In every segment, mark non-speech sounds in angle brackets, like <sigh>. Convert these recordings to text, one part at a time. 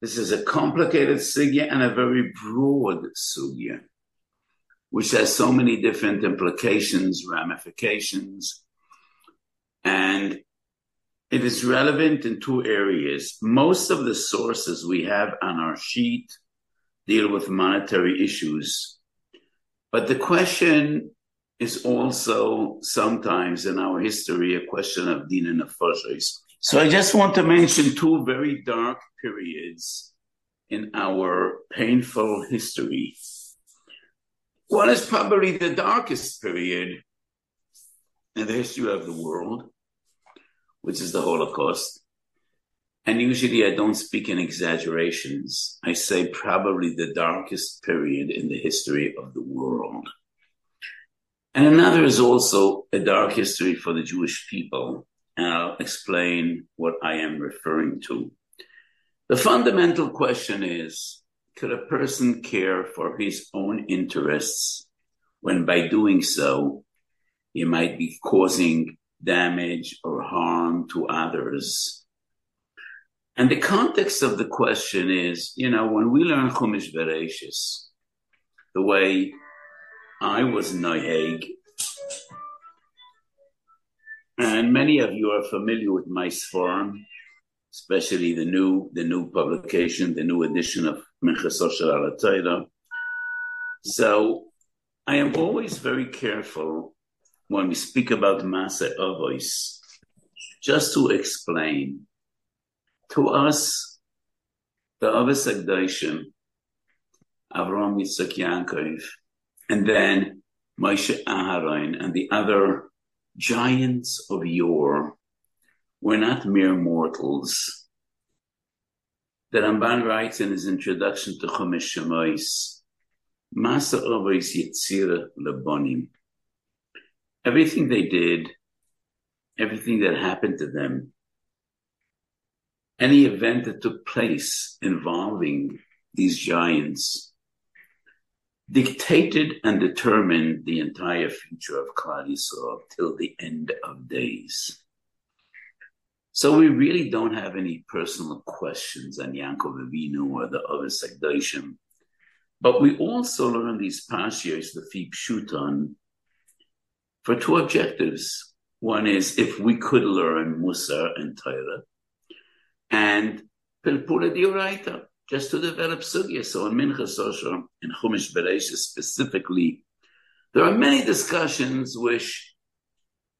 This is a complicated sugya and a very broad sugya, which has so many different implications, ramifications, and it is relevant in two areas. Most of the sources we have on our sheet deal with monetary issues, but the question is also sometimes in our history a question of din and nefashos. So I just want to mention two very dark periods in our painful history. One is probably the darkest period in the history of the world, which is the Holocaust. And usually I don't speak in exaggerations. I say probably the darkest period in the history of the world. And another is also a dark history for the Jewish people. And I'll explain what I am referring to. The fundamental question is could a person care for his own interests when by doing so he might be causing damage or harm to others? And the context of the question is, you know, when we learn Chumash Bereshis, the way I was Noheg, and many of you are familiar with my forum, especially the new the new publication, the new edition of Minchas Al So I am always very careful when we speak about Masa Avos, just to explain to us the Avos Agdashim, Avram Yitzchak Yaakov, and then Moshe Aharon and the other giants of yore were not mere mortals. The Ramban writes in his introduction to Chumash Shemais, Masa Avos Yitzira Lebonim. Everything they did, everything that happened to them, any event that took place involving these giants dictated and determined the entire future of Klal till the end of days. So we really don't have any personal questions on Yankov Avinu or the other Sekdoshim. But we also learn these pashas, the Fi Pshuton, for two objectives. One is if we could learn Musa and Torah, and Pilpula Dioraita, just to develop sugya. So in Minchas Osher, in Chumash Bereshis specifically, there are many discussions which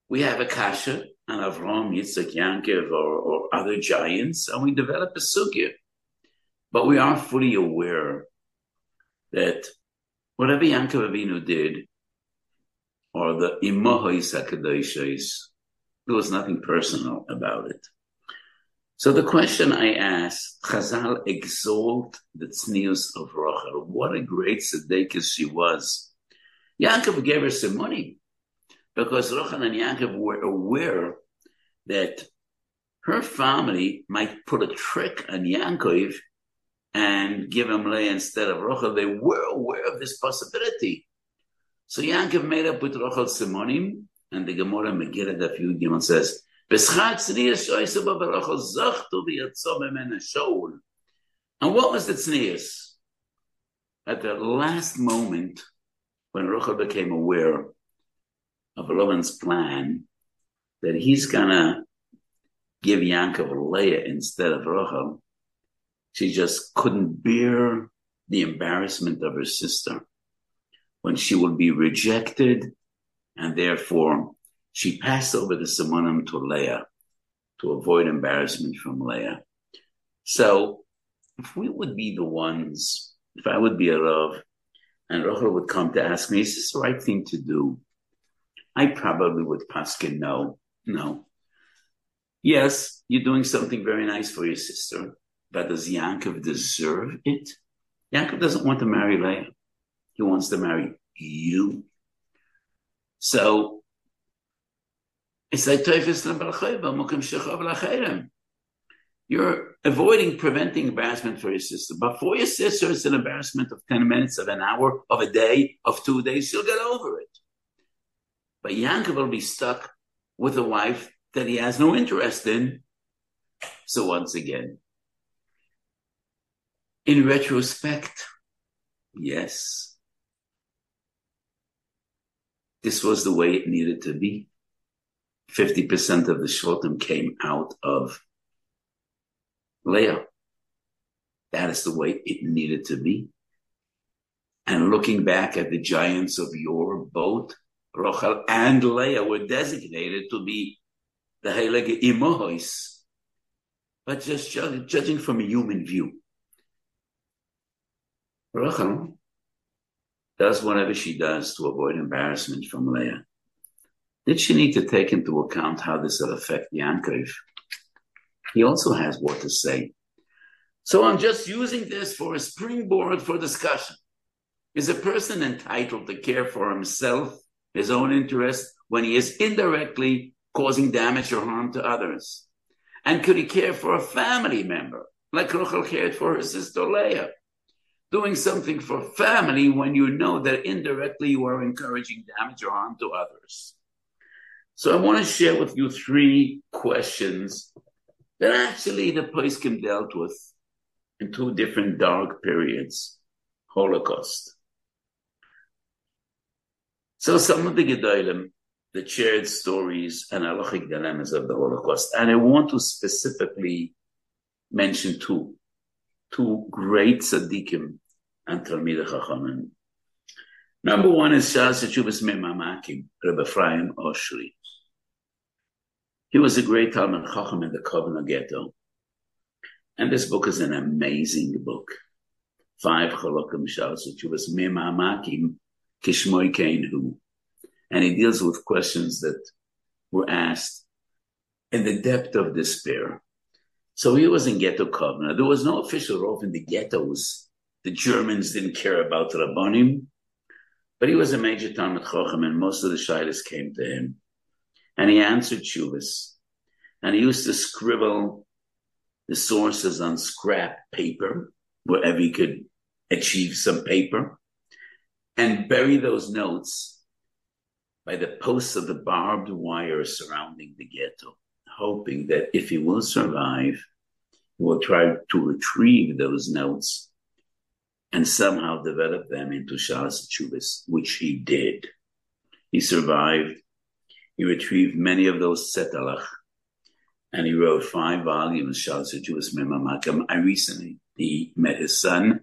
we have a kasha and Avram, Yitzchak, Yankov, or, or other giants, and we develop a sugya. But we are fully aware that whatever Yankov Avinu did, or the Imahois HaKadoshis, there was nothing personal about it. So the question I asked, Chazal exalt the tznius of Rachel. What a great tzedekah she was. Yaakov gave her some money because Rachel and Yaakov were aware that her family might put a trick on Yaakov and give him Leah instead of Rachel. They were aware of this possibility. So Yaakov made up with Rachel Simonim, and the Gemara Megillah Daf Yud says, and what was the tznius? At the last moment, when Rachel became aware of Lavan's plan, that he's gonna give Yaakov Leah instead of Rachel, she just couldn't bear the embarrassment of her sister when she would be rejected and therefore she passed over the Simonim to Leah to avoid embarrassment from Leah. So if we would be the ones, if I would be a Rav, and Rachel would come to ask me, is this the right thing to do? I probably would paskin no, no. Yes, you're doing something very nice for your sister, but does Yankov deserve it? Yankov doesn't want to marry Leah. He wants to marry you. So it's like You're avoiding preventing embarrassment for your sister. But for your sister, it's an embarrassment of 10 minutes, of an hour, of a day, of two days. She'll get over it. But Yankov will be stuck with a wife that he has no interest in. So once again, In retrospect, yes, this was the way it needed to be. 50% of the Shvotim came out of Leah. That is the way it needed to be. And looking back at the giants of your boat, Rochel and Leah were designated to be the Heilige Imohos. But just judging from a human view, Rochel does whatever she does to avoid embarrassment from Leah. Did she need to take into account how this will affect Yankov? He also has what to say. So I'm just using this for a springboard for discussion. Is a person entitled to care for himself, his own interest, when he is indirectly causing damage or harm to others? And could he care for a family member, like Rachel cared for her sister Leah? Doing something for family when you know that indirectly you are encouraging damage or harm to others. So I want to share with you three questions that actually the Poskim dealt with in two different dark periods, Holocaust. So some of the Gedolim the shared stories and halachic dilemmas of the Holocaust. And I want to specifically mention two, two great tzaddikim and Talmid Chachamim. Number one is Shas Teshuvas Memamakim, Rabbi Ephraim Oshri. He was a great Talmud Chacham in the Kovna ghetto. And this book is an amazing book. Five Cholokim Shas Teshuvas Memamakim Kishmoy Hu and he deals with questions that were asked in the depth of despair. So he was in ghetto Kovna. There was no official role in the ghettos. The Germans didn't care about Rabbanim, but he was a major Talmud Chochem, and most of the shilas came to him. And he answered shuvas. And he used to scribble the sources on scrap paper, wherever he could achieve some paper, and bury those notes by the posts of the barbed wire surrounding the ghetto, hoping that if he will survive, he will try to retrieve those notes and somehow develop them into Shalas Chubis, which he did. He survived. He retrieved many of those setalach, and he wrote five volumes, Shalas Chubis Memamakam. I recently he met his son,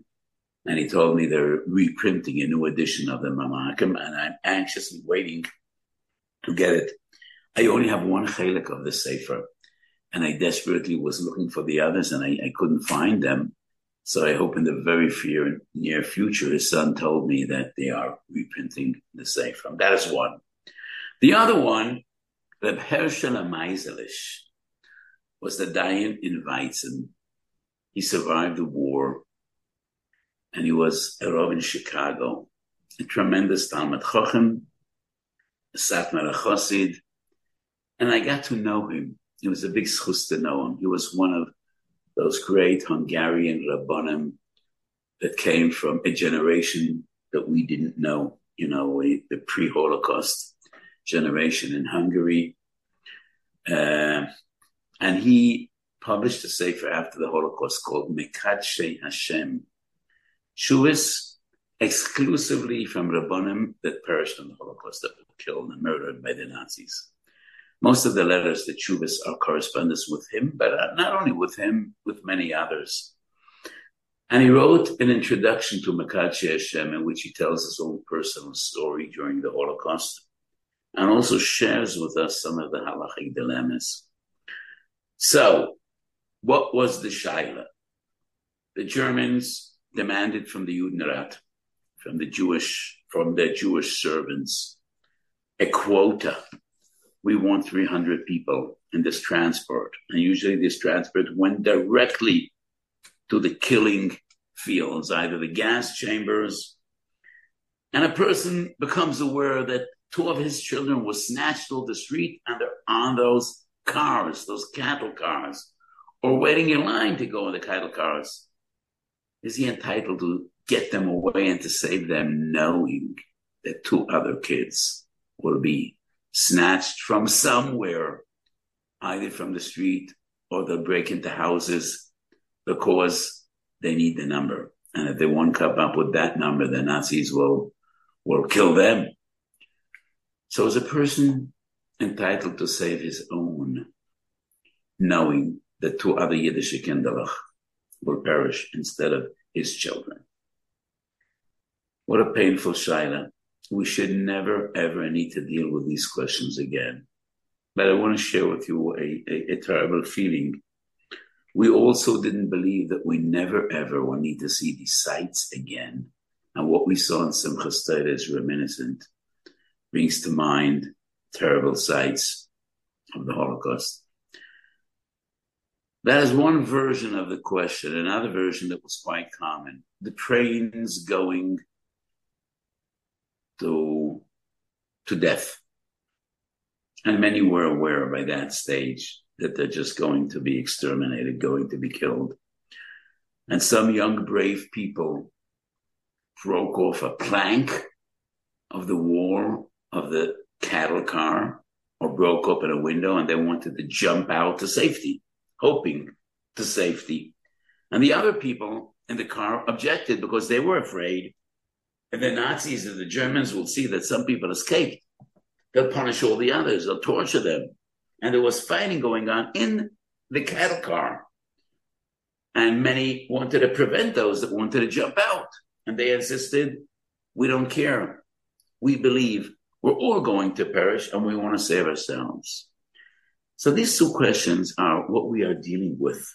and he told me they're reprinting a new edition of the Mamakim, and I'm anxiously waiting to get it. I only have one chelik of the sefer, and I desperately was looking for the others, and I, I couldn't find them. So I hope in the very fear, near future, his son told me that they are reprinting the sefer. That is one. The other one, Reb Hershel Meiselish, was the Dayan in Weizen. He survived the war, and he was a Rav in Chicago, a tremendous Talmud Chochem, Satmar Chosid, and I got to know him. It was a big schus to know him. He was one of those great Hungarian Rabbanim that came from a generation that we didn't know, you know, the pre-Holocaust generation in Hungary. Uh, and he published a sefer after the Holocaust called Mekadshe Hashem. Shuvas exclusively from Rabbanim that perished in the Holocaust, that were killed and murdered by the Nazis. Most of the letters, the Chuvas, are correspondence with him, but uh, not only with him, with many others. And he wrote an introduction to Mekadshe Hashem in which he tells his own personal story during the Holocaust and also shares with us some of the halachic dilemmas. So, what was the Shaila? The Germans demanded from the Judenrat from the Jewish, from their Jewish servants, a quota. We want 300 people in this transport. And usually this transport went directly to the killing fields, either the gas chambers. And a person becomes aware that two of his children were snatched off the street and they're on those cars, those cattle cars, or waiting in line to go in the cattle cars. Is he entitled to get them away and to save them, knowing that two other kids will be snatched from somewhere, either from the street or they'll break into houses because they need the number. And if they won't come up with that number, the Nazis will, will kill them. So is a person entitled to save his own, knowing that two other Yiddish kinderlach will perish instead of his children? What a painful shaila. We should never ever need to deal with these questions again. But I want to share with you a, a, a terrible feeling. We also didn't believe that we never ever will need to see these sights again. And what we saw in Simchas Torah is reminiscent, brings to mind terrible sights of the Holocaust. That is one version of the question. Another version that was quite common. The trains going to, to death. And many were aware by that stage that they're just going to be exterminated, going to be killed. And some young, brave people broke off a plank of the wall of the cattle car or broke open a window and they wanted to jump out to safety, hoping to safety. And the other people in the car objected because they were afraid if the Nazis and the Germans will see that some people escaped, they'll punish all the others, they'll torture them. And there was fighting going on in the cattle car. And many wanted to prevent those that wanted to jump out. And they insisted, we don't care. We believe we're all going to perish and we want to save ourselves. So these two questions are what we are dealing with.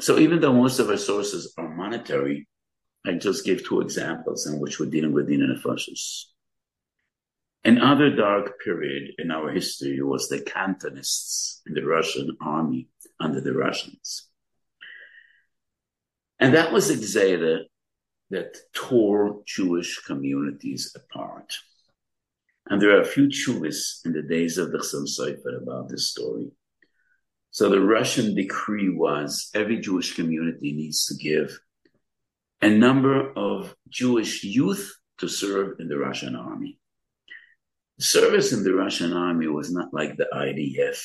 So even though most of our sources are monetary, I just gave two examples in which we're dealing with Dina Nefashis. Another dark period in our history was the Cantonists in the Russian army under the Russians. And that was a that tore Jewish communities apart. And there are a few Jewish in the days of the Chassam Sofer about this story. So the Russian decree was every Jewish community needs to give a number of Jewish youth to serve in the Russian army. Service in the Russian army was not like the IDF,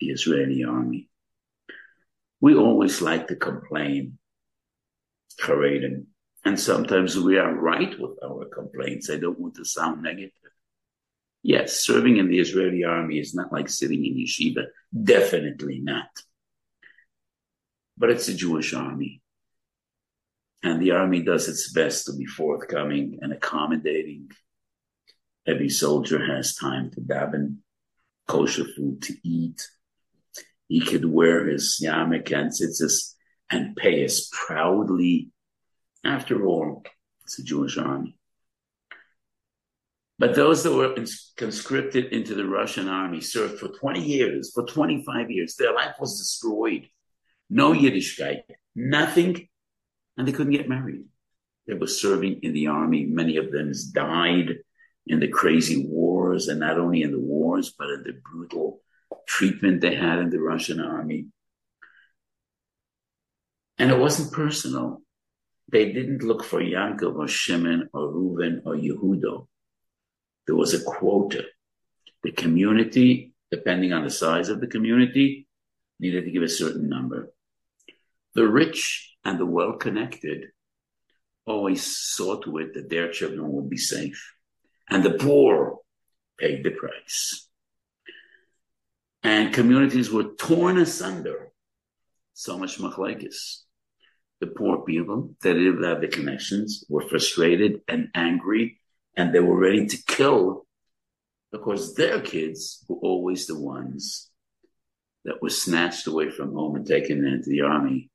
the Israeli army. We always like to complain, Haredim, and sometimes we are right with our complaints. I don't want to sound negative. Yes, serving in the Israeli army is not like sitting in yeshiva. Definitely not. But it's a Jewish army. And the army does its best to be forthcoming and accommodating. Every soldier has time to daven, kosher food to eat. He could wear his yarmulke and tzitzis and pay us proudly. After all, it's a Jewish army. But those that were conscripted into the Russian army served for 20 years, for 25 years. Their life was destroyed. No Yiddishkeit, nothing and they couldn't get married. They were serving in the army. Many of them died in the crazy wars, and not only in the wars, but in the brutal treatment they had in the Russian army. And it wasn't personal. They didn't look for Yankov or Shimon or Reuven or Yehudo. There was a quota. The community, depending on the size of the community, needed to give a certain number. The rich and the well connected always saw to it that their children would be safe. And the poor paid the price. And communities were torn asunder. So much machlekes. The poor people that didn't have the connections were frustrated and angry, and they were ready to kill because their kids were always the ones that were snatched away from home and taken into the army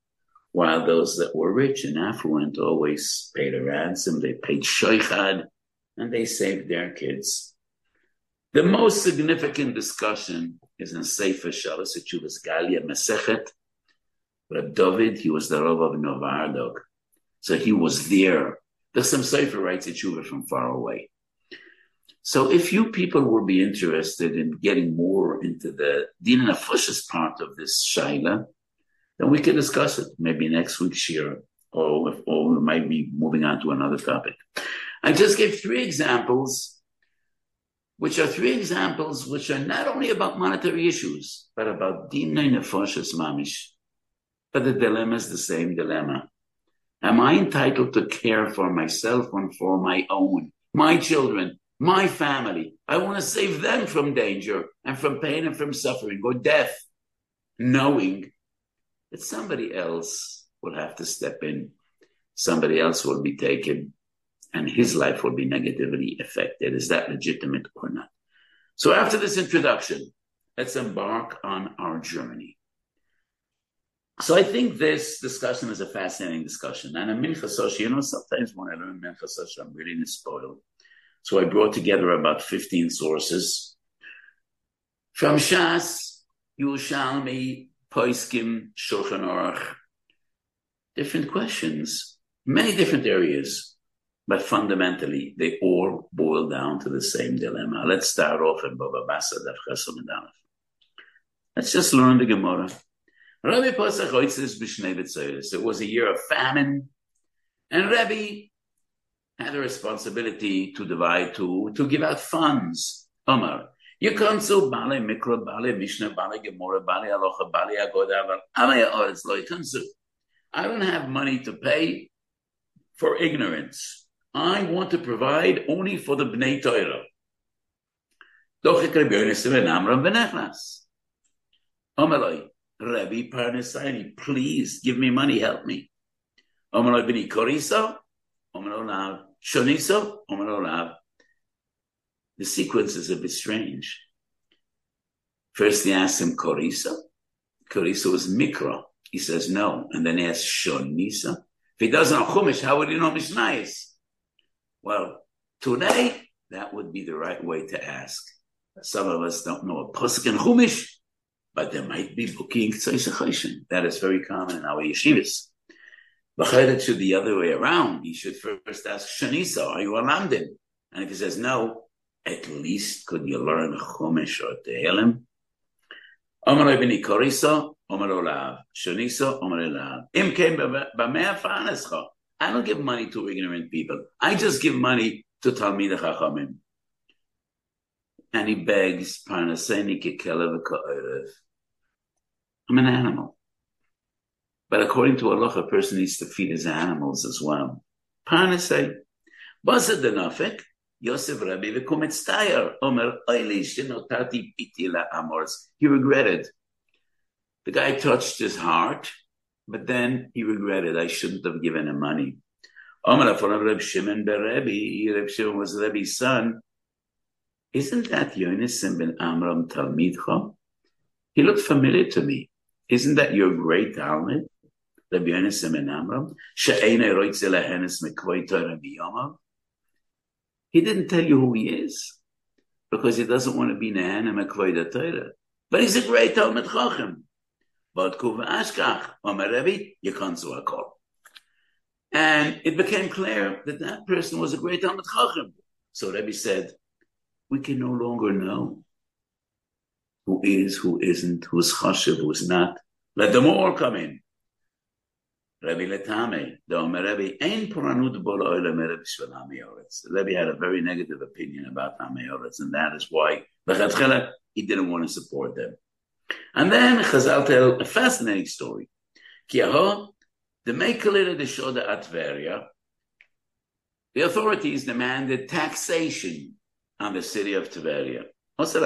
while those that were rich and affluent always paid a ransom, they paid shoichad, and they saved their kids. The most significant discussion is in Sefer Shalos Chuvas Galia Mesechet. Reb David, he was the Rav of Novardok. So he was there. The some Sefer writes a tshuva from far away. So if you people would be interested in getting more into the Din Nefashis part of this Shaila, then we can discuss it maybe next week's year, or, if, or we might be moving on to another topic. I just gave three examples, which are three examples which are not only about monetary issues, but about dinay nefashas mamish, But the dilemma is the same dilemma. Am I entitled to care for myself and for my own, my children, my family? I want to save them from danger and from pain and from suffering or death, knowing that somebody else will have to step in, somebody else will be taken, and his life will be negatively affected. Is that legitimate or not? So after this introduction, let's embark on our journey. So I think this discussion is a fascinating discussion. And a Mincha you know, sometimes when I learn Mincha I'm really spoiled. So I brought together about 15 sources from Shas, Yerushalmi, Poiskim, Shulchan Aruch. Different questions, many different areas, but fundamentally they all boil down to the same dilemma. Let's start off in Baba Basa Daf Let's just learn the Gemara. Rabbi Pasach Oitzis B'Shnei B'Tzoyres. It was a year of famine, and Rabbi had a responsibility to divide, to, to give out funds. Omar, you come to Bale Mikra, Bale Mishnah, Bale Gemara, Bale Aloha, Bale Agoda, Bale Oretz Lo I don't have money to pay for ignorance. I want to provide only for the Bnei Torah. Doch ik Rabbi Yonis ben Amram ben Echnas. Omeloi, Rabbi Parnasani, please give me money, help me. Omeloi bini Koriso, Omeloi Lav, Shoniso, Omeloi Lav. The sequence is a bit strange. First he asks him Koriso. Koriso was Mikra. He says no. And then he asks Shonisa. If he doesn't know Chumash, how would he know Mishnayis? Well, today, that would be the right way to ask. Some of us don't know a Pusik and Chumash but there might be booking That is very common in our yeshivas. It should be the other way around. He should first ask Shanisa, are you a Lamdin? And if he says no, at least could you learn Chumash or Tehillim? Omar ibn Korisa, Omar Olav, Shanisa, Omar Olav. Im came by I don't give money to ignorant people. I just give money to Talmid Chachamim. And he begs. I'm an animal. But according to Allah, a person needs to feed his animals as well. Parnasei. Basa denafek, Yosef Rabbi v'kumet stayer, Omer, oili shenotati piti amors. He regretted. The guy touched his heart, but then he regretted, I shouldn't have given him money. Omer, for Reb Shimon Berebi, Reb Shimon was Rebbe's son, isn't that Yonis ben Amram Talmidcha? He looked familiar to me. Isn't that your great Talmud? Rabbi Yonis ben Amram? He didn't tell you who he is because he doesn't want to be Nehan and Mekvoida Torah. But he's a great Talmud Chacham. But Kuva Ashkach, Omer Rebbe, you can't do a call. And it became clear that that person was a great Talmud Chacham. So Rebbe said, we can no longer know who is, who isn't, who's chashiv, who's not. Let them all come in. Rabbi Letame, the Rabbi, ein bolo oilem Rabbi had a very negative opinion about Am Yoretz, and that is why he didn't want to support them. And then Chazal tell a fascinating story. Kiaho, the Mekalina de Shoda Atveria, the authorities demanded taxation on the city of Tveria. So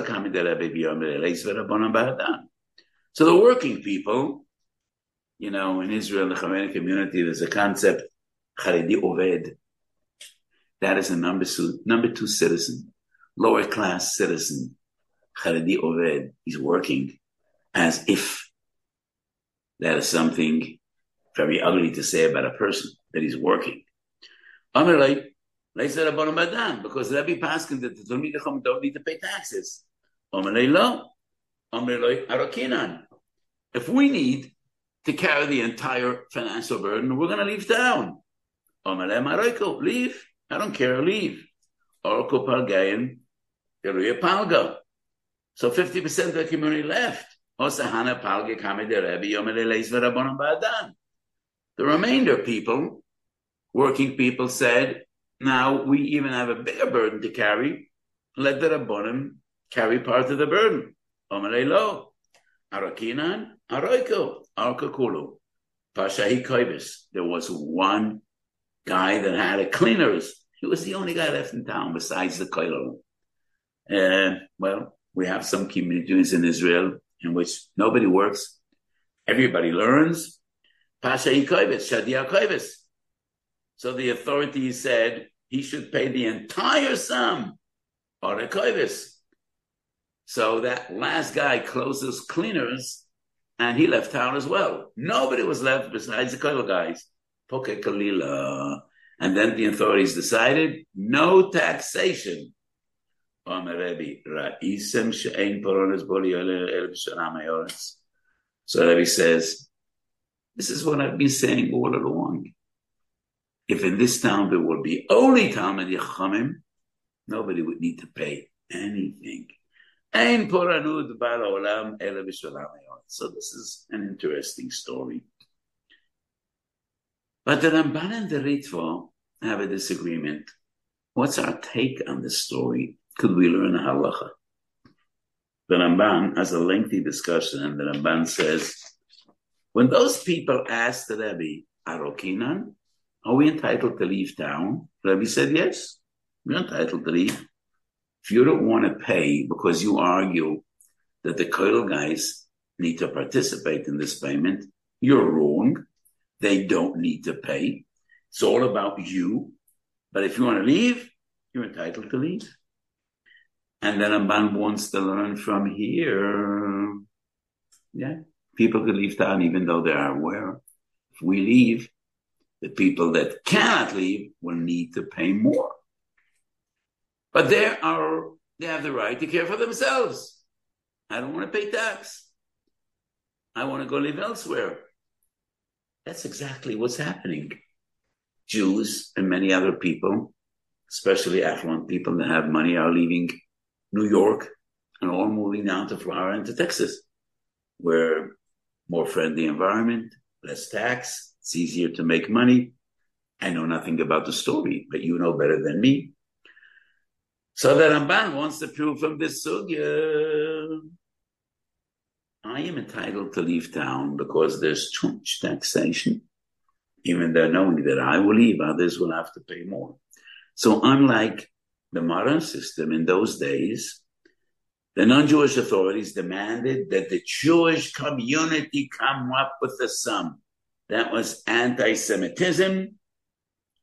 the working people, you know, in Israel, the Haredi community, there's a concept, Haredi Oved. That is a number two, number two citizen, lower class citizen. Haredi Oved. He's working as if that is something very ugly to say about a person, that he's working. Amalei, they said Rabbanon Badan, because Rabbi Paskin that the Talmid don't need to pay taxes. Omelei lo. Omelei Arakinan. If we need to carry the entire financial burden, we're going to leave town. Leave. I don't care, leave. So 50% of the community left. The remainder people, working people said, now we even have a bigger burden to carry. Let the Rabbonim carry part of the burden. Omalei lo. Arakinan, Aroiko, Arkakulu. Pasha Koibis, there was one guy that had a cleaners. He was the only guy left in town besides the Koilel. Uh, well, we have some communities in Israel in which nobody works, everybody learns. Pasha Koibis, Shadia Koibis. So the authorities said he should pay the entire sum or a Koibis. So that last guy closes cleaners and he left town as well. Nobody was left besides the Koil guys. Poke Kalila. And then the authorities decided no taxation. So Rebbe says, this is what I've been saying all along. If in this town there would be only Talmud Yachamim, nobody would need to pay anything. So this is an interesting story. But the Ramban and the Ritva have a disagreement. What's our take on this story? Could we learn a halacha? The Ramban has a lengthy discussion, and the Ramban says, when those people asked the Rebbe, Arokinan, are we entitled to leave town? The Rebbe said, yes, we're entitled to leave. If you don't want to pay because you argue that the Koil guys need to participate in this payment, you're wrong. They don't need to pay. It's all about you. But if you want to leave, you're entitled to leave. And then Ramban wants to learn from here. Yeah, people can leave town even though they are aware. If we leave, the people that cannot leave will need to pay more. But they are they have the right to care for themselves. I don't want to pay tax. I want to go live elsewhere. That's exactly what's happening. Jews and many other people, especially affluent people that have money, are leaving New York and all moving down to Florida and to Texas, where more friendly environment, less tax, it's easier to make money. I know nothing about the story, but you know better than me. So the Ramban wants to prove from this sugya, I am entitled to leave town because there's too much taxation. Even though knowing that I will leave, others will have to pay more. So unlike the modern system in those days, the non-Jewish authorities demanded that the Jewish community come up with a sum. That was anti-Semitism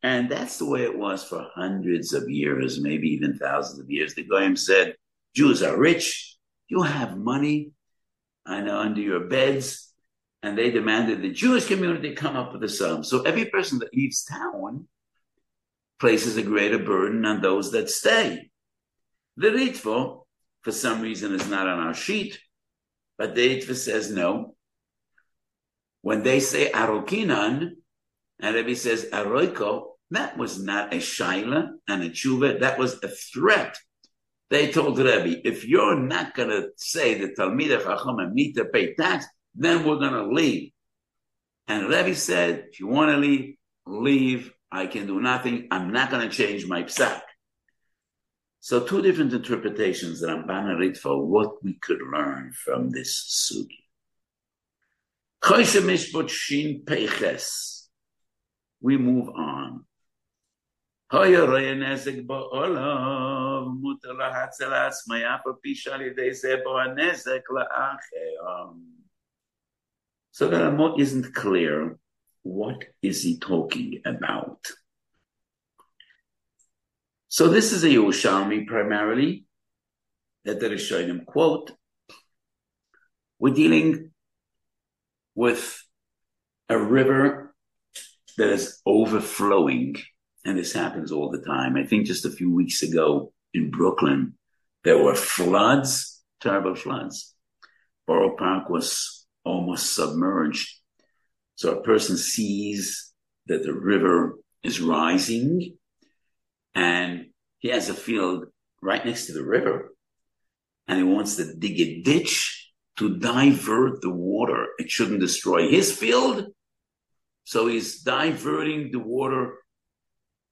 and that's the way it was for hundreds of years, maybe even thousands of years. The Goyim said, Jews are rich, you have money, know, under your beds. And they demanded the Jewish community come up with a sum. So every person that leaves town places a greater burden on those that stay. The Ritva, for some reason, is not on our sheet, but the Ritva says no. When they say Arokinan, and Rebbe says Aroiko, that was not a shaila and a tshuva. That was a threat. They told Rebbe, if you're not going to say that Talmidei Chachamim need to pay tax, then we're going to leave. And Rebbe said, if you want to leave, leave. I can do nothing. I'm not going to change my psak. So two different interpretations that I'm going to read for what we could learn from this sugi. We move on. So the Ramot isn't clear. What is he talking about? So this is a Yerushalmi primarily that the Rishonim quote. We're dealing with a river that is overflowing and this happens all the time. I think just a few weeks ago in Brooklyn, there were floods, terrible floods. Borough Park was almost submerged. So a person sees that the river is rising and he has a field right next to the river and he wants to dig a ditch to divert the water. It shouldn't destroy his field. So he's diverting the water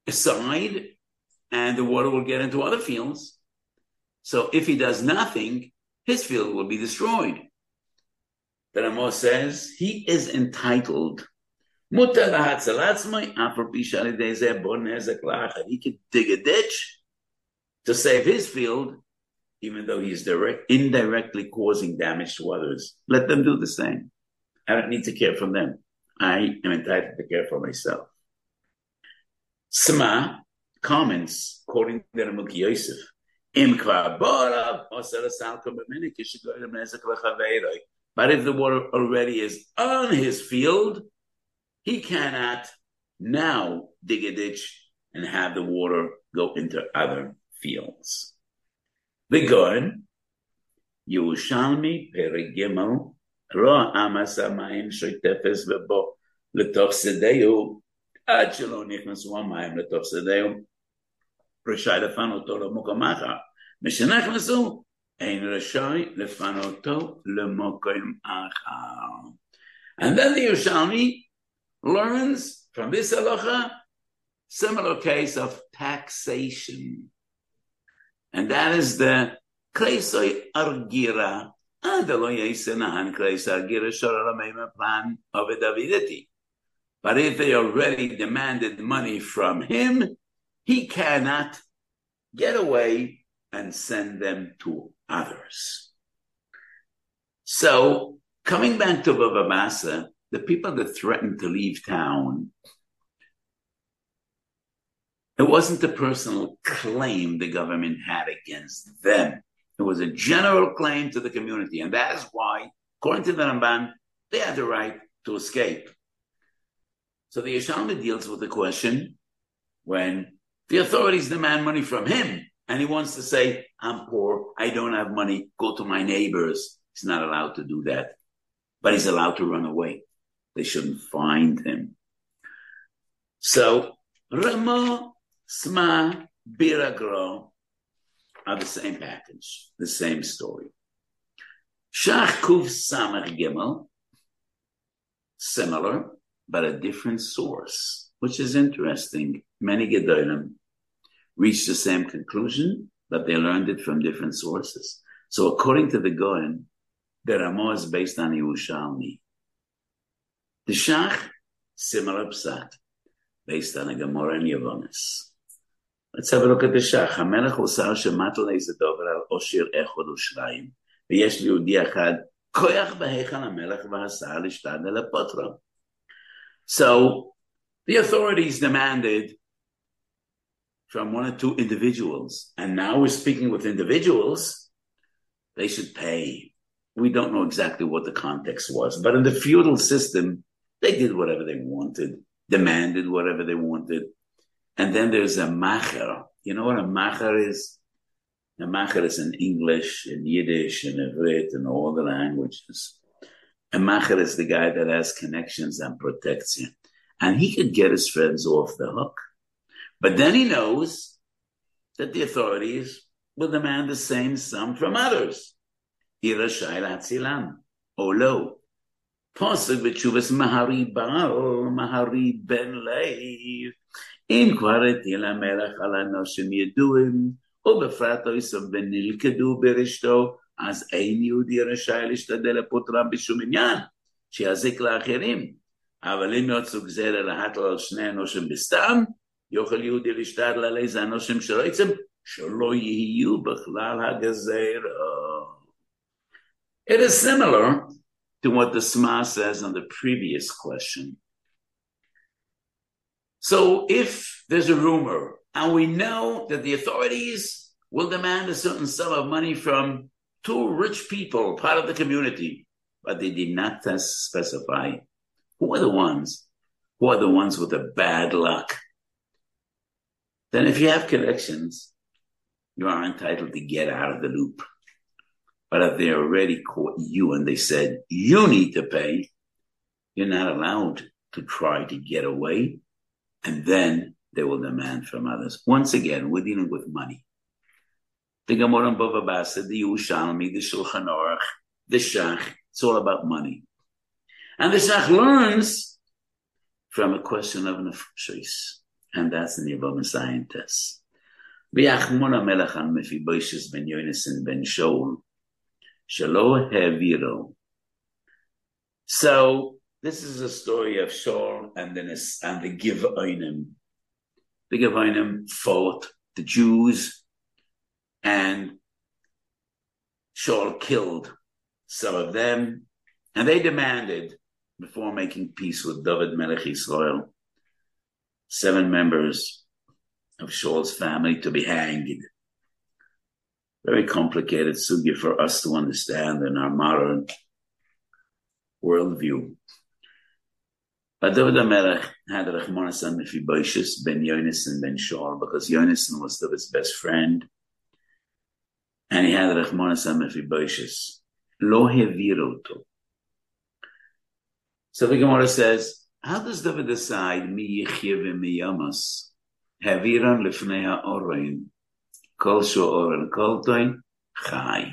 aside and the water will get into other fields. So if he does nothing, his field will be destroyed. But Amos says he is entitled. He could dig a ditch to save his field, even though he's direct, indirectly causing damage to others. Let them do the same. I don't need to care for them. I am entitled to care for myself. Sma comments, quoting the Ramuk Yosef, but if the water already is on his field, he cannot now dig a ditch and have the water go into other fields. The Yerushalmi Perigimel, Ro Amas Amayim Shoitefes Vebo, Sedeu, עד שלא נכנסו המים לתוך שדהו, רשאי לפנותו למקום אחר. משנכנסו, אין רשאי לפנותו למקום אחר. And then the Yerushalmi learns from this halacha similar case of taxation. And that is the Kleisoi Argira, Adelo Yesenahan Kleisoi Argira Shoralameima plan of a Davidati. But if they already demanded money from him, he cannot get away and send them to others. So, coming back to Basra, the people that threatened to leave town, it wasn't a personal claim the government had against them. It was a general claim to the community. And that is why, according to the Ramban, they had the right to escape. So the Yerushalmi deals with the question when the authorities demand money from him and he wants to say, I'm poor, I don't have money, go to my neighbors. He's not allowed to do that, but he's allowed to run away. They shouldn't find him. So Rama, Sma, Biur HaGra are the same package, the same story. Shach Kuf Samach Gimel, similar, but a different source, which is interesting. Many Gedolim reached the same conclusion, but they learned it from different sources. So according to the Goen, the Ramah is based on Yerushalmi. The Shach, similar psat, based on a Gemara in Yavonis. Let's have a look at the Shach. המלך עושה שמטו לאיזה דובר על עושיר אחד ושניים, ויש ליהודי אחד כוח בהיכל המלך ועשה לשתד אל הפוטרו. So the authorities demanded from one or two individuals, and now we're speaking with individuals, they should pay. We don't know exactly what the context was, but in the feudal system, they did whatever they wanted, demanded whatever they wanted. And then there's a macher. You know what a macher is? A macher is in English, in Yiddish, in Ivrit, in all the languages. A macher is the guy that has connections and protects him. And he could get his friends off the hook. But then he knows that the authorities will demand the same sum from others. Olo. Pasuk v'tshuvas Maharival, mahari ben leiv. אם כבר הטיל המלך על אנושים ידועים, ובפרט אויסם ונלכדו ברשתו, אז אין יהודי רשאי להשתדל לפוטרם בשום עניין, שיזיק לאחרים. אבל אם יוצאו גזירה להטל על שני אנושים בסתם, יוכל יהודי להשתדל על איזה אנושים שלא יצאו, שלא יהיו בכלל הגזירה. It is similar to what the Sma says on the previous question. So if there's a rumor and we know that the authorities will demand a certain sum of money from two rich people, part of the community, but they did not specify who are the ones who are the ones with the bad luck. Then if you have connections, you are entitled to get out of the loop. But if they already caught you and they said, you need to pay, you're not allowed to try to get away. And then they will demand from others. Once again, we're dealing with money the Gemara and Bava Basra, the Yerushalmi, the Shulchan Aruch, the Shach. It's all about money. And the Shach learns from a question of nefashis, and that's in the Yavama scientists. ויחמון המלך על מפיבוישס בן יונסן בן שאול, שלא העבירו. So, this is a story of Shaul and the and the Givonim. The Givonim fought the Jews, and Shaul killed some of them, and they demanded, before making peace with David Melech Israel, seven members of Shaul's family to be hanged. Very complicated sugya for us to understand in our modern worldview. But David HaMelech had Rachmanis and Mephibosheth, Ben Yonason Ben Shaul, because Yonason was David's best friend And he had Rachmanis and Mephibosheth. Lo heviroto. So the Gemara says, how does David decide mi yichye mi yamas? Haviran lifnei ha'orein. Kol sho'oren kol toin chai.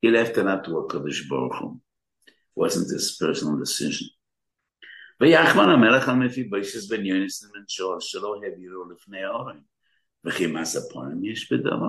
He left it up to a Kadosh Baruch Hu. Wasn't his personal decision. ויחמן המלך על מפיבוישס בן יוניס בן שור שלא העבירו לפני האורן. וכי מס הפונים יש בדבר?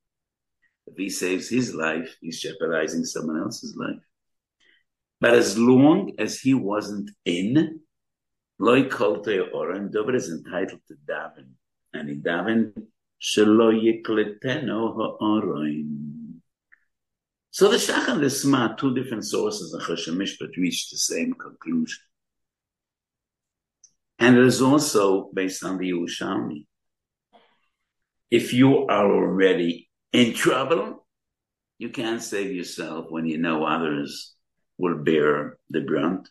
If he saves his life, he's jeopardizing someone else's life. But as long as he wasn't in, loy kolte oren, David is entitled to daven. And he daven, shelo yikleteno ha'oren. So the Shach and the Sma, two different sources of Choshen Mishpat, reach the same conclusion. And it is also based on the Yerushalmi. If you are already in trouble, you can't save yourself when you know others will bear the brunt.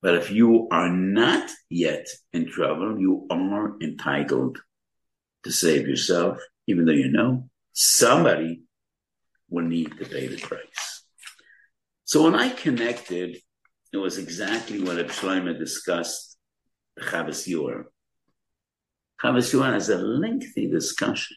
But if you are not yet in trouble, you are entitled to save yourself, even though you know somebody will need to pay the price. So when I connected, it was exactly what Shlomo discussed, the Chavas Yair. Chavas Yair has a lengthy discussion.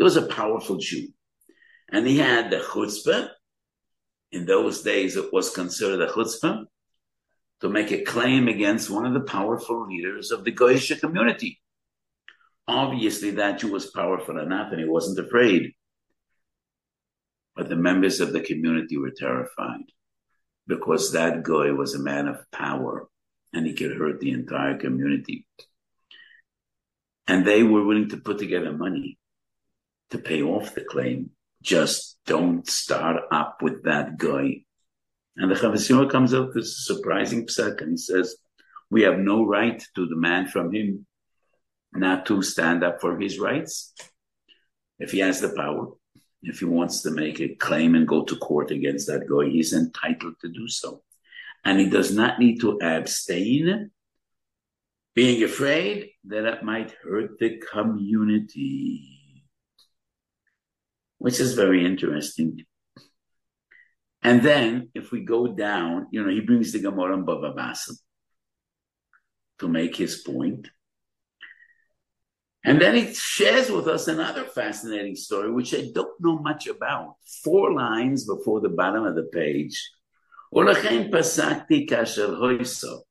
There was a powerful Jew. And he had the chutzpah. In those days, it was considered a chutzpah to make a claim against one of the powerful leaders of the Goyish community. Obviously, that Jew was powerful enough and he wasn't afraid. But the members of the community were terrified because that guy was a man of power and he could hurt the entire community. And they were willing to put together money to pay off the claim. Just don't start up with that guy. And the Chavasima comes out with a surprising psak and he says, we have no right to demand from him not to stand up for his rights if he has the power. If he wants to make a claim and go to court against that guy, he's entitled to do so. And he does not need to abstain, being afraid that it might hurt the community, which is very interesting. And then, if we go down, you know, he brings the Gemara and Bava Basel to make his point. And then he shares with us another fascinating story, which I don't know much about. Four lines before the bottom of the page. ולכן פסקתי כאשר הויסו.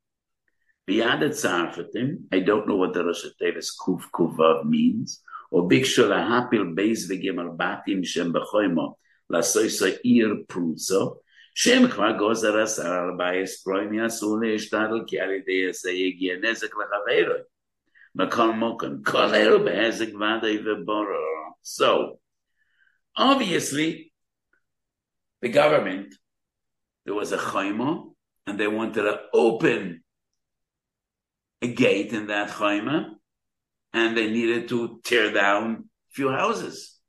ביד הצרפתים, I don't know what the ראש התיבס קוף קו"ו means, או ביקשו להפיל בייס וגימל בתים שם בחוימו, לעשויסו עיר פרוצו, שם כבר גוזר עשר ארבע עשרוים יעשו להשתדל כי על ידי זה יגיע נזק לחברוי. So, obviously, the government, there was a chayma and they wanted to open a gate in that chayma, and they needed to tear down a few houses.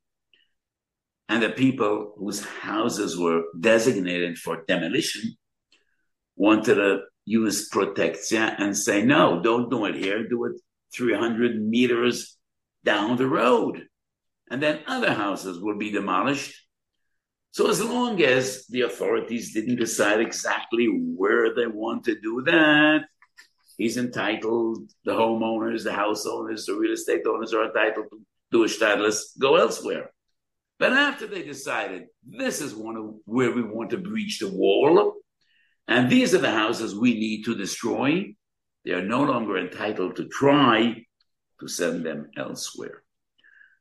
And the people whose houses were designated for demolition wanted to use protection and say, no, don't do it here, do it 300 meters down the road. And then other houses will be demolished. So as long as the authorities didn't decide exactly where they want to do that, he's entitled, the homeowners, the house owners, the real estate owners are entitled to do a stadless, go elsewhere. But after they decided this is one of where we want to breach the wall, and these are the houses we need to destroy, they are no longer entitled to try to send them elsewhere.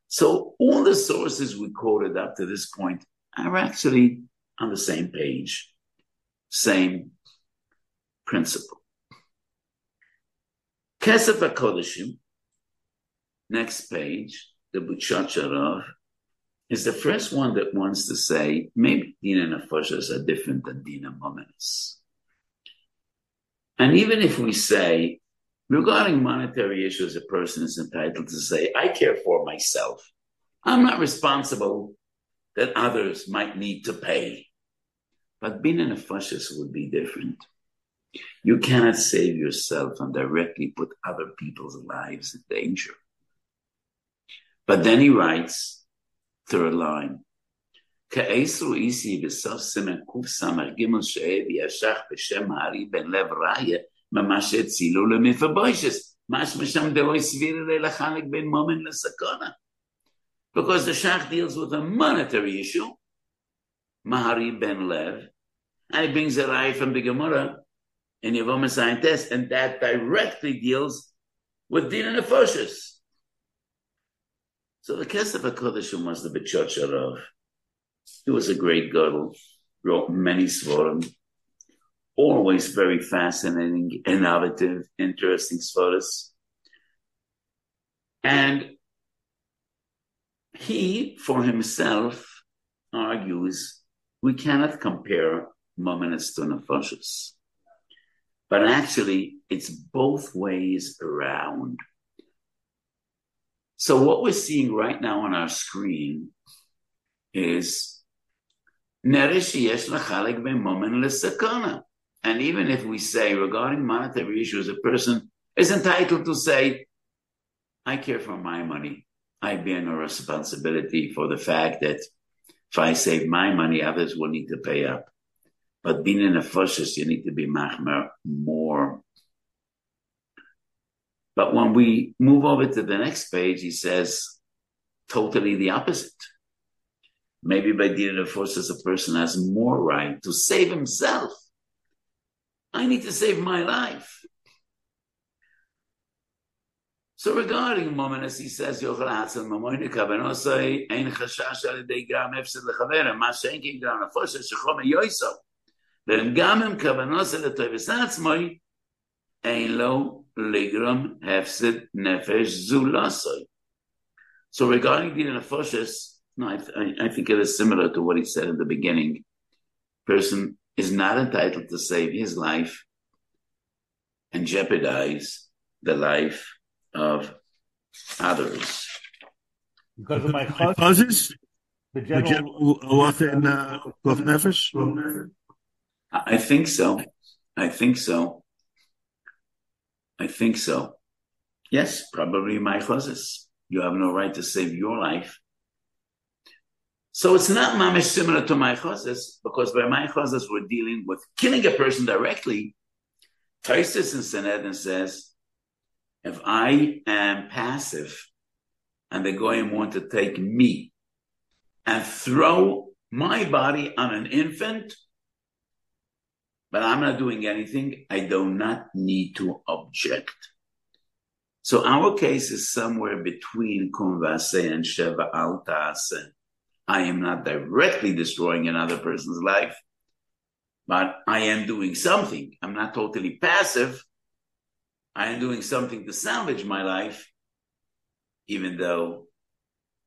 So all the sources we quoted up to this point are actually on the same page, same principle. Kesef HaKodeshim, next page, the Butchatcher Rav, is the first one that wants to say maybe Dina Nefashas are different than Dina Momenis. And even if we say, regarding monetary issues, a person is entitled to say, I care for myself. I'm not responsible that others might need to pay. But being an Nefashas would be different. You cannot save yourself and directly put other people's lives in danger. But then he writes, third line. כאסרו איסי בסוף סימן קס"ג שאב ישך בשם הארי בן לב ראיה ממש הצילו למפבוישס משמע שם דלוי סביר לחלק בין מומן לסכונה. Because the Shach deals with a monetary issue, Mahari ben Lev, and he brings a rai from the Gemara in Yavoma Scientist, and that directly deals with Din and Nefoshes. So the Kesef HaKodeshim was the Butchatcher Rav. He was a great Gadol, wrote many Svarim, always very fascinating, innovative, interesting Svaris. And he, for himself, argues we cannot compare Mominus to Nefashis. But actually, it's both ways around. So what we're seeing right now on our screen is and even if we say regarding monetary issues, a person is entitled to say, I care for my money. I bear no responsibility for the fact that if I save my money, others will need to pay up. But being in a fusses, you need to be machmer more. But when we move over to the next page, he says totally the opposite. Maybe by being in a forces, a person has more right to save himself. I need to save my life. So regarding Mominus, he says, Yochel Hatzal Mamoinika, ben also ein chashash al yedei gram efsed lechaverim, ma shenkin gram nefosha shechom yoiso. והם גם הם כוונוסי לטובס עצמוי, אין לו Ligram Hefsid Nefesh Zulasoi. So regarding Dina Nefoshes, no, I, I, think it is similar to what he said in the beginning. Person is not entitled to save his life and jeopardize the life of others. Because of my causes? The general halacha in uh, Nefesh? I think so. I think so. I think so. Yes, probably mai chazis. You have no right to save your life. So it's not mamish similar to mai chazis because by mai chazis we're dealing with killing a person directly. Tosfos in Sanhedrin says, if I am passive and the goyim want to take me and throw my body on an infant, but I'm not doing anything. I do not need to object. So our case is somewhere between Kum v'asei and Shev v'al ta'aseh. I am not directly destroying another person's life, but I am doing something. I'm not totally passive. I am doing something to salvage my life, even though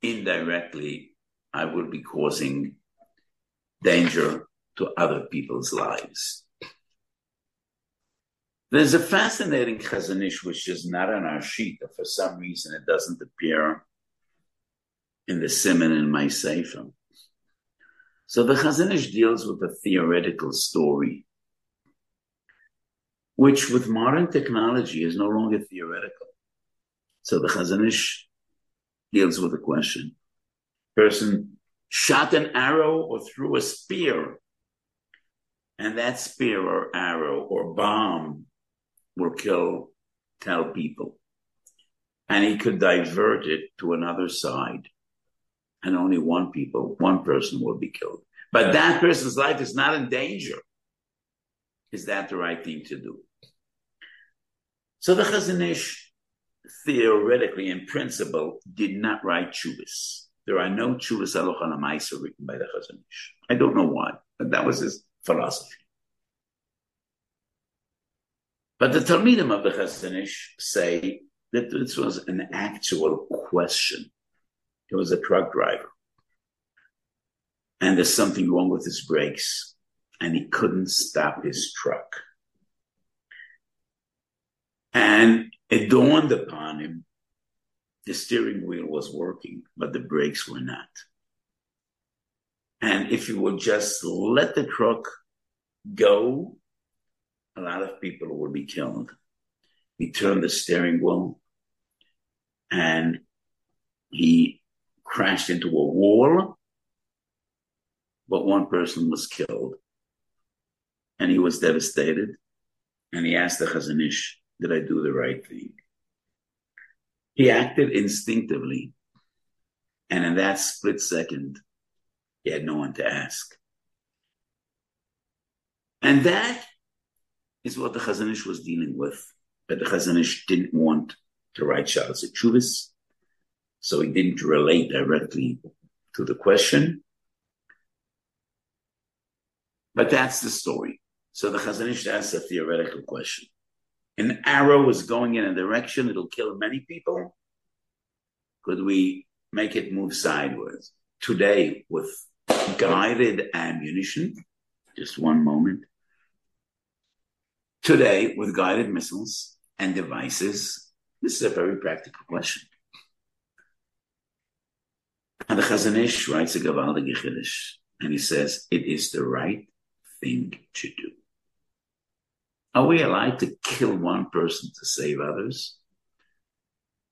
indirectly I will be causing danger to other people's lives. There's a fascinating Chazon Ish which is not on our sheet, but for some reason it doesn't appear in the Simon in my Sefer. So the Chazon Ish deals with a theoretical story, which with modern technology is no longer theoretical. So the Chazon Ish deals with the question. Person shot an arrow or threw a spear, and that spear or arrow or bomb will kill 10 people. And he could divert it to another side and only one people, one person will be killed. But that person's life is not in danger. Is that the right thing to do? So the Chazon Ish, theoretically, in principle, did not write chuvas. There are no aloha namaisa written by the Chazon Ish. I don't know why, but that was his philosophy. But the Talmidim of the Chazon say that this was an actual question he was a truck driver. And there's something wrong with his brakes, and he couldn't stop his truck. And it dawned upon him the steering wheel was working, but the brakes were not. And if you would just let the truck go, a lot of people would be killed. He turned the steering wheel and he crashed into a wall, but one person was killed. And he was devastated. And he asked the Chazon Ish, Did I do the right thing? He acted instinctively. And in that split second, he had no one to ask. And that is what the Chazon Ish was dealing with. But the Chazon Ish didn't want to write Shabbos Chuvas. So he didn't relate directly to the question. But that's the story. So the Chazon Ish asks a theoretical question. An arrow is going in a direction, it'll kill many people. Could we make it move sideways? Today, with guided ammunition, just one moment. Today, with guided missiles and devices, this is a very practical question. And the Chazon Ish writes a Gavaldige Chiddush, and he says, it is the right thing to do. Are we allowed to kill one person to save others?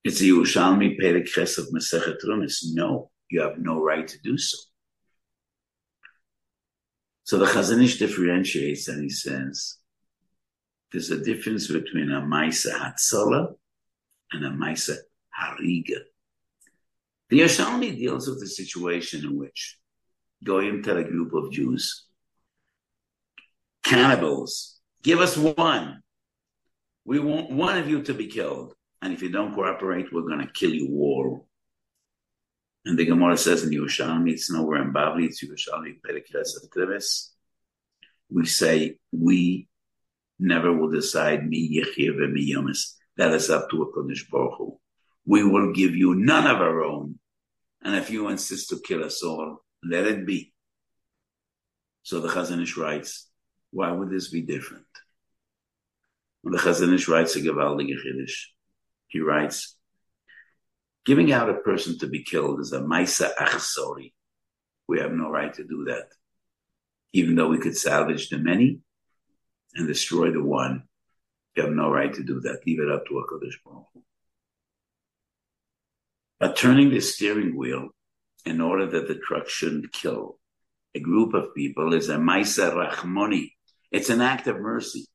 It's a Yerushalmi Perek Ches of Maseches Terumos. No, you have no right to do so. So the Chazon Ish differentiates and he says, there's a difference between a Maisa Hatzola and a Maisa Hariga. The Yerushalmi deals with the situation in which Goyim tell a group of Jews, cannibals, give us one. We want one of you to be killed. And if you don't cooperate, we're going to kill you all. And the Gemara says in Yerushalmi, it's nowhere in Bavli, it's Yerushalmi Perek Ches of Teves. We say, we never will decide mi yechiv mi yomis. That is up to a Kodesh Baruch Hu. We will give you none of our own. And if you insist to kill us all, let it be. So the Chazon Ish writes, why would this be different? The Chazon Ish writes a Gavaldige Chiddush, he writes, giving out a person to be killed is a Maisa Achsori. We have no right to do that. Even though we could salvage the many and destroy the one, you have no right to do that. Leave it up to a Kodesh Baruch but turning the steering wheel in order that the truck shouldn't kill a group of people is a Maisa Rachmoni. It's an act of mercy.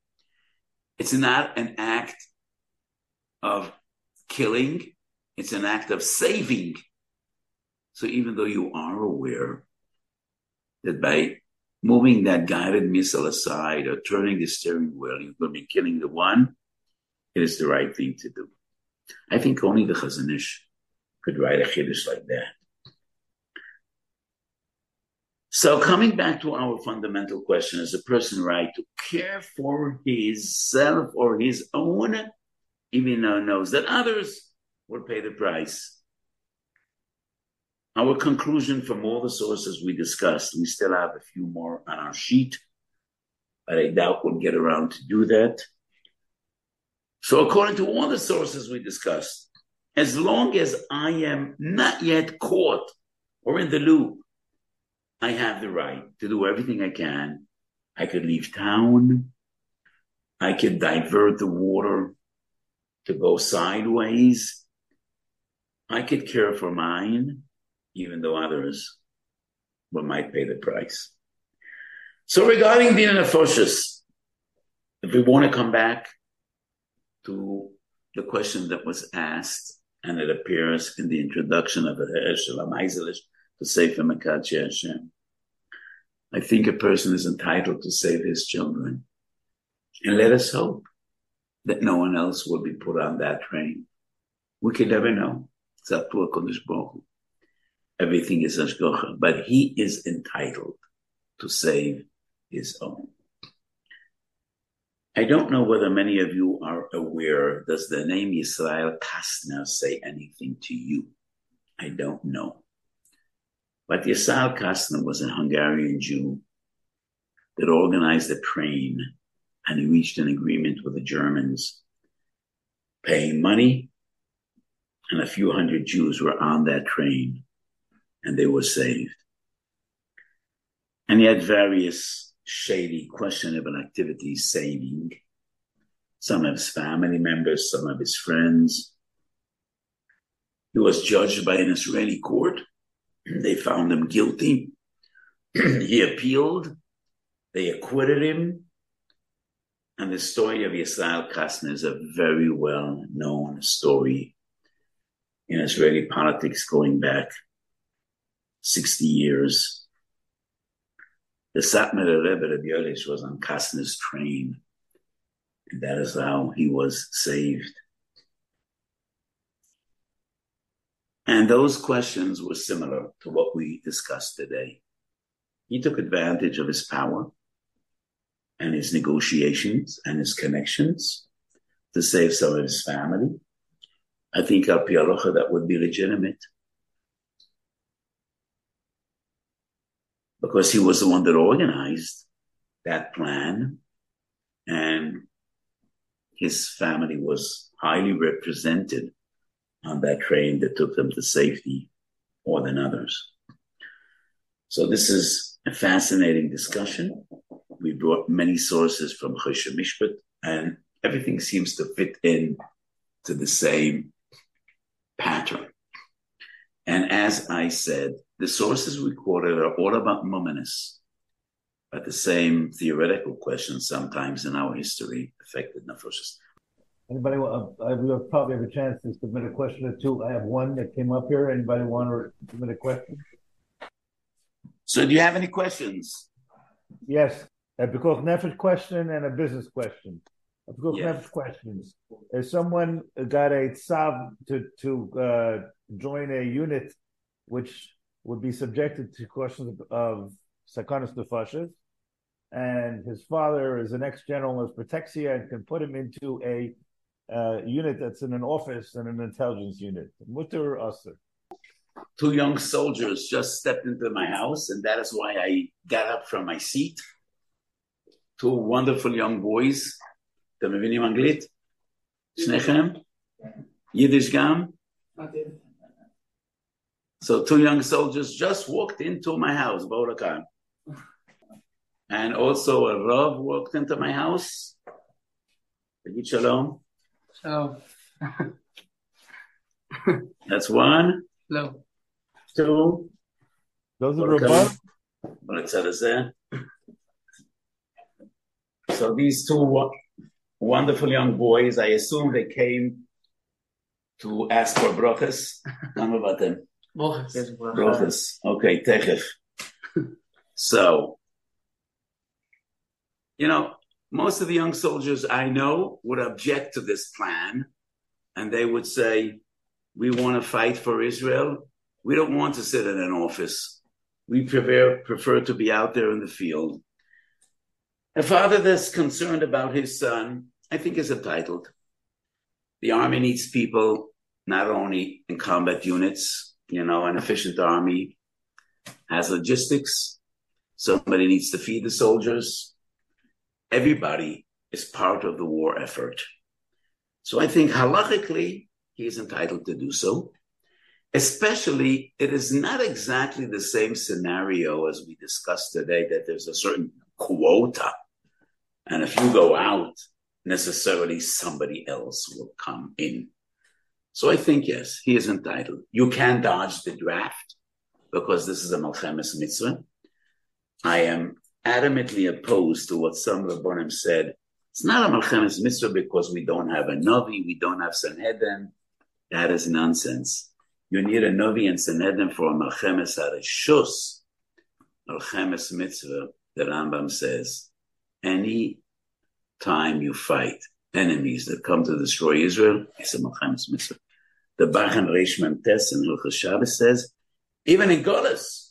It's not an act of killing. It's an act of saving. So even though you are aware that by moving that guided missile aside or turning the steering wheel, you're going to be killing the one, it is the right thing to do. I think only the Chazon Ish could write a chiddush like that. So coming back to our fundamental question, is a person right to care for his self or his own, even though knows that others will pay the price? Our conclusion from all the sources we discussed, we still have a few more on our sheet, but I doubt we'll get around to do that. So according to all the sources we discussed, as long as I am not yet caught or in the loop, I have the right to do everything I can. I could leave town. I could divert the water to go sideways. I could care for mine, even though others will might pay the price. So regarding the Nefoshes, if we want to come back to the question that was asked, and it appears in the introduction of the to Sefer Mekadshei Hashem. I think a person is entitled to save his children. And let us hope that no one else will be put on that train. We can never know. It's up to HaKadosh Baruch Everything is Ashgocha, but he is entitled to save his own. I don't know whether many of you are aware. Does the name Israel Kastner say anything to you? I don't know. But Israel Kastner was a Hungarian Jew that organized a train and he reached an agreement with the Germans paying money and a few hundred Jews were on that train and they were saved. And he had various shady, questionable activities saving some of his family members, some of his friends. He was judged by an Israeli court. They found him guilty. <clears throat> he appealed. They acquitted him. And the story of Yisrael Kastner is a very well known story in Israeli politics going back 60 years. The Satmar Rebbe of Yolish was on Kastner's train, and that is how he was saved. And those questions were similar to what we discussed today. He took advantage of his power and his negotiations and his connections to save some of his family. I think al Pialocha that would be legitimate. Because he was the one that organized that plan and his family was highly represented on that train that took them to safety more than others. So this is a fascinating discussion. We brought many sources from Choshen Mishpat, and everything seems to fit in to the same pattern. And as I said, the sources we quoted are all about Muminus, but the same theoretical questions sometimes in our history affected Nefoshes. Anybody, uh, we'll probably have a chance to submit a question or two. I have one that came up here. Anybody want to submit a question? So, do you have any questions? Yes, a Pikuach Nefesh question and a business question. A Pikuach yes. Nefesh questions. If someone got a tzav to to uh, join a unit which would be subjected to questions of sakanas nefashis, and his father is an ex-general of Protexia and can put him into a uh, unit that's in an office and an intelligence unit. Mutter Aser. Two young soldiers just stepped into my house, and that is why I got up from my seat. Two wonderful young boys. אתם מבינים אנגלית? שניכם? יידיש גם? so two young soldiers just walked into my house, Baurakan. And also a Rav walked into my house. Shalom. Shalom. <laughs> That's one. No. Two. Those are Rav. So these two wonderful young boys, I assume they came to ask for brachas. None about them. Brachas. Okay, techef. <laughs> So, you know, most of the young soldiers I know would object to this plan and they would say, we want to fight for Israel. We don't want to sit in an office. We prefer, prefer to be out there in the field. A father that's concerned about his son, I think is entitled. The army needs people not only in combat units, you know, an efficient army has logistics. Somebody needs to feed the soldiers everybody is part of the war effort. So I think halachically, he is entitled to do so. Especially, it is not exactly the same scenario as we discussed today that there's a certain quota. And if you go out, necessarily somebody else will come in. So I think, yes, he is entitled. You can dodge the draft because this is a Malchemes mitzvah. I am adamantly opposed to what some Rabbanim said. It's not a Malchemes mitzvah because we don't have a Navi, we don't have Sanhedrin. That is nonsense. You need a Navi and Sanhedrin for a Malchemes Arishus. Malchemes mitzvah, the Rambam says, any time you fight enemies that come to destroy Israel, it's a Malchemes mitzvah. The Bachan Reish Memtes in Hilchas Shabbos says, even in Golas,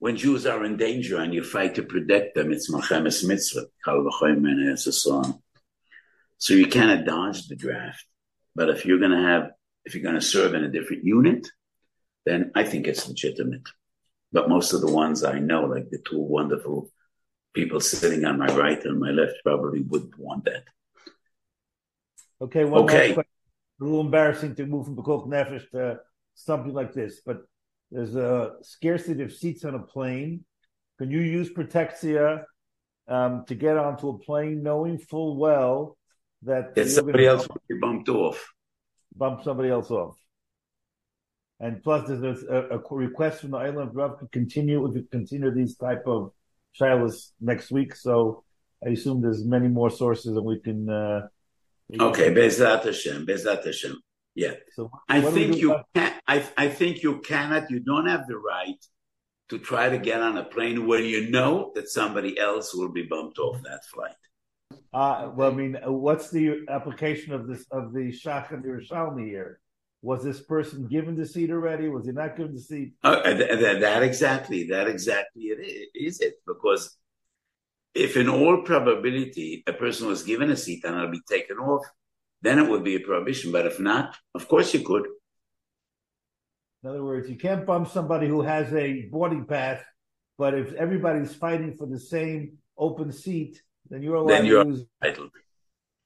when Jews are in danger and you fight to protect them, it's Malchemes Mitzvah, it's a song. So you cannot dodge the draft. But if you're going to have, if you're going to serve in a different unit, then I think it's legitimate. But most of the ones I know, like the two wonderful people sitting on my right and my left, probably wouldn't want that. Okay, one okay a little embarrassing to move from Pikuach Nefesh to something like this, but there's a scarcity of seats on a plane. Can you use Protexia um, to get onto a plane knowing full well that somebody else will be bumped off? Bump somebody else off. And plus, there's a, a request from the island of Rav to continue to continue these type of shilas next week. So I assume there's many more sources and we can uh, Okay, Bezat Hashem, Bezat Hashem. Yeah. So I think you can I, I think you cannot, you don't have the right to try to get on a plane where you know that somebody else will be bumped off that flight. Uh, well, I mean, what's the application of this of the Shach and Yerushalmi here? Was this person given the seat already? Was he not given the seat? Uh, that, that, exactly, that exactly it is, is it because if in all probability a person was given a seat and it'll be taken off, then it would be a prohibition. But if not, of course you could. In other words, you can't bump somebody who has a boarding pass, but if everybody's fighting for the same open seat, then you're allowed then you're to use. Entitled.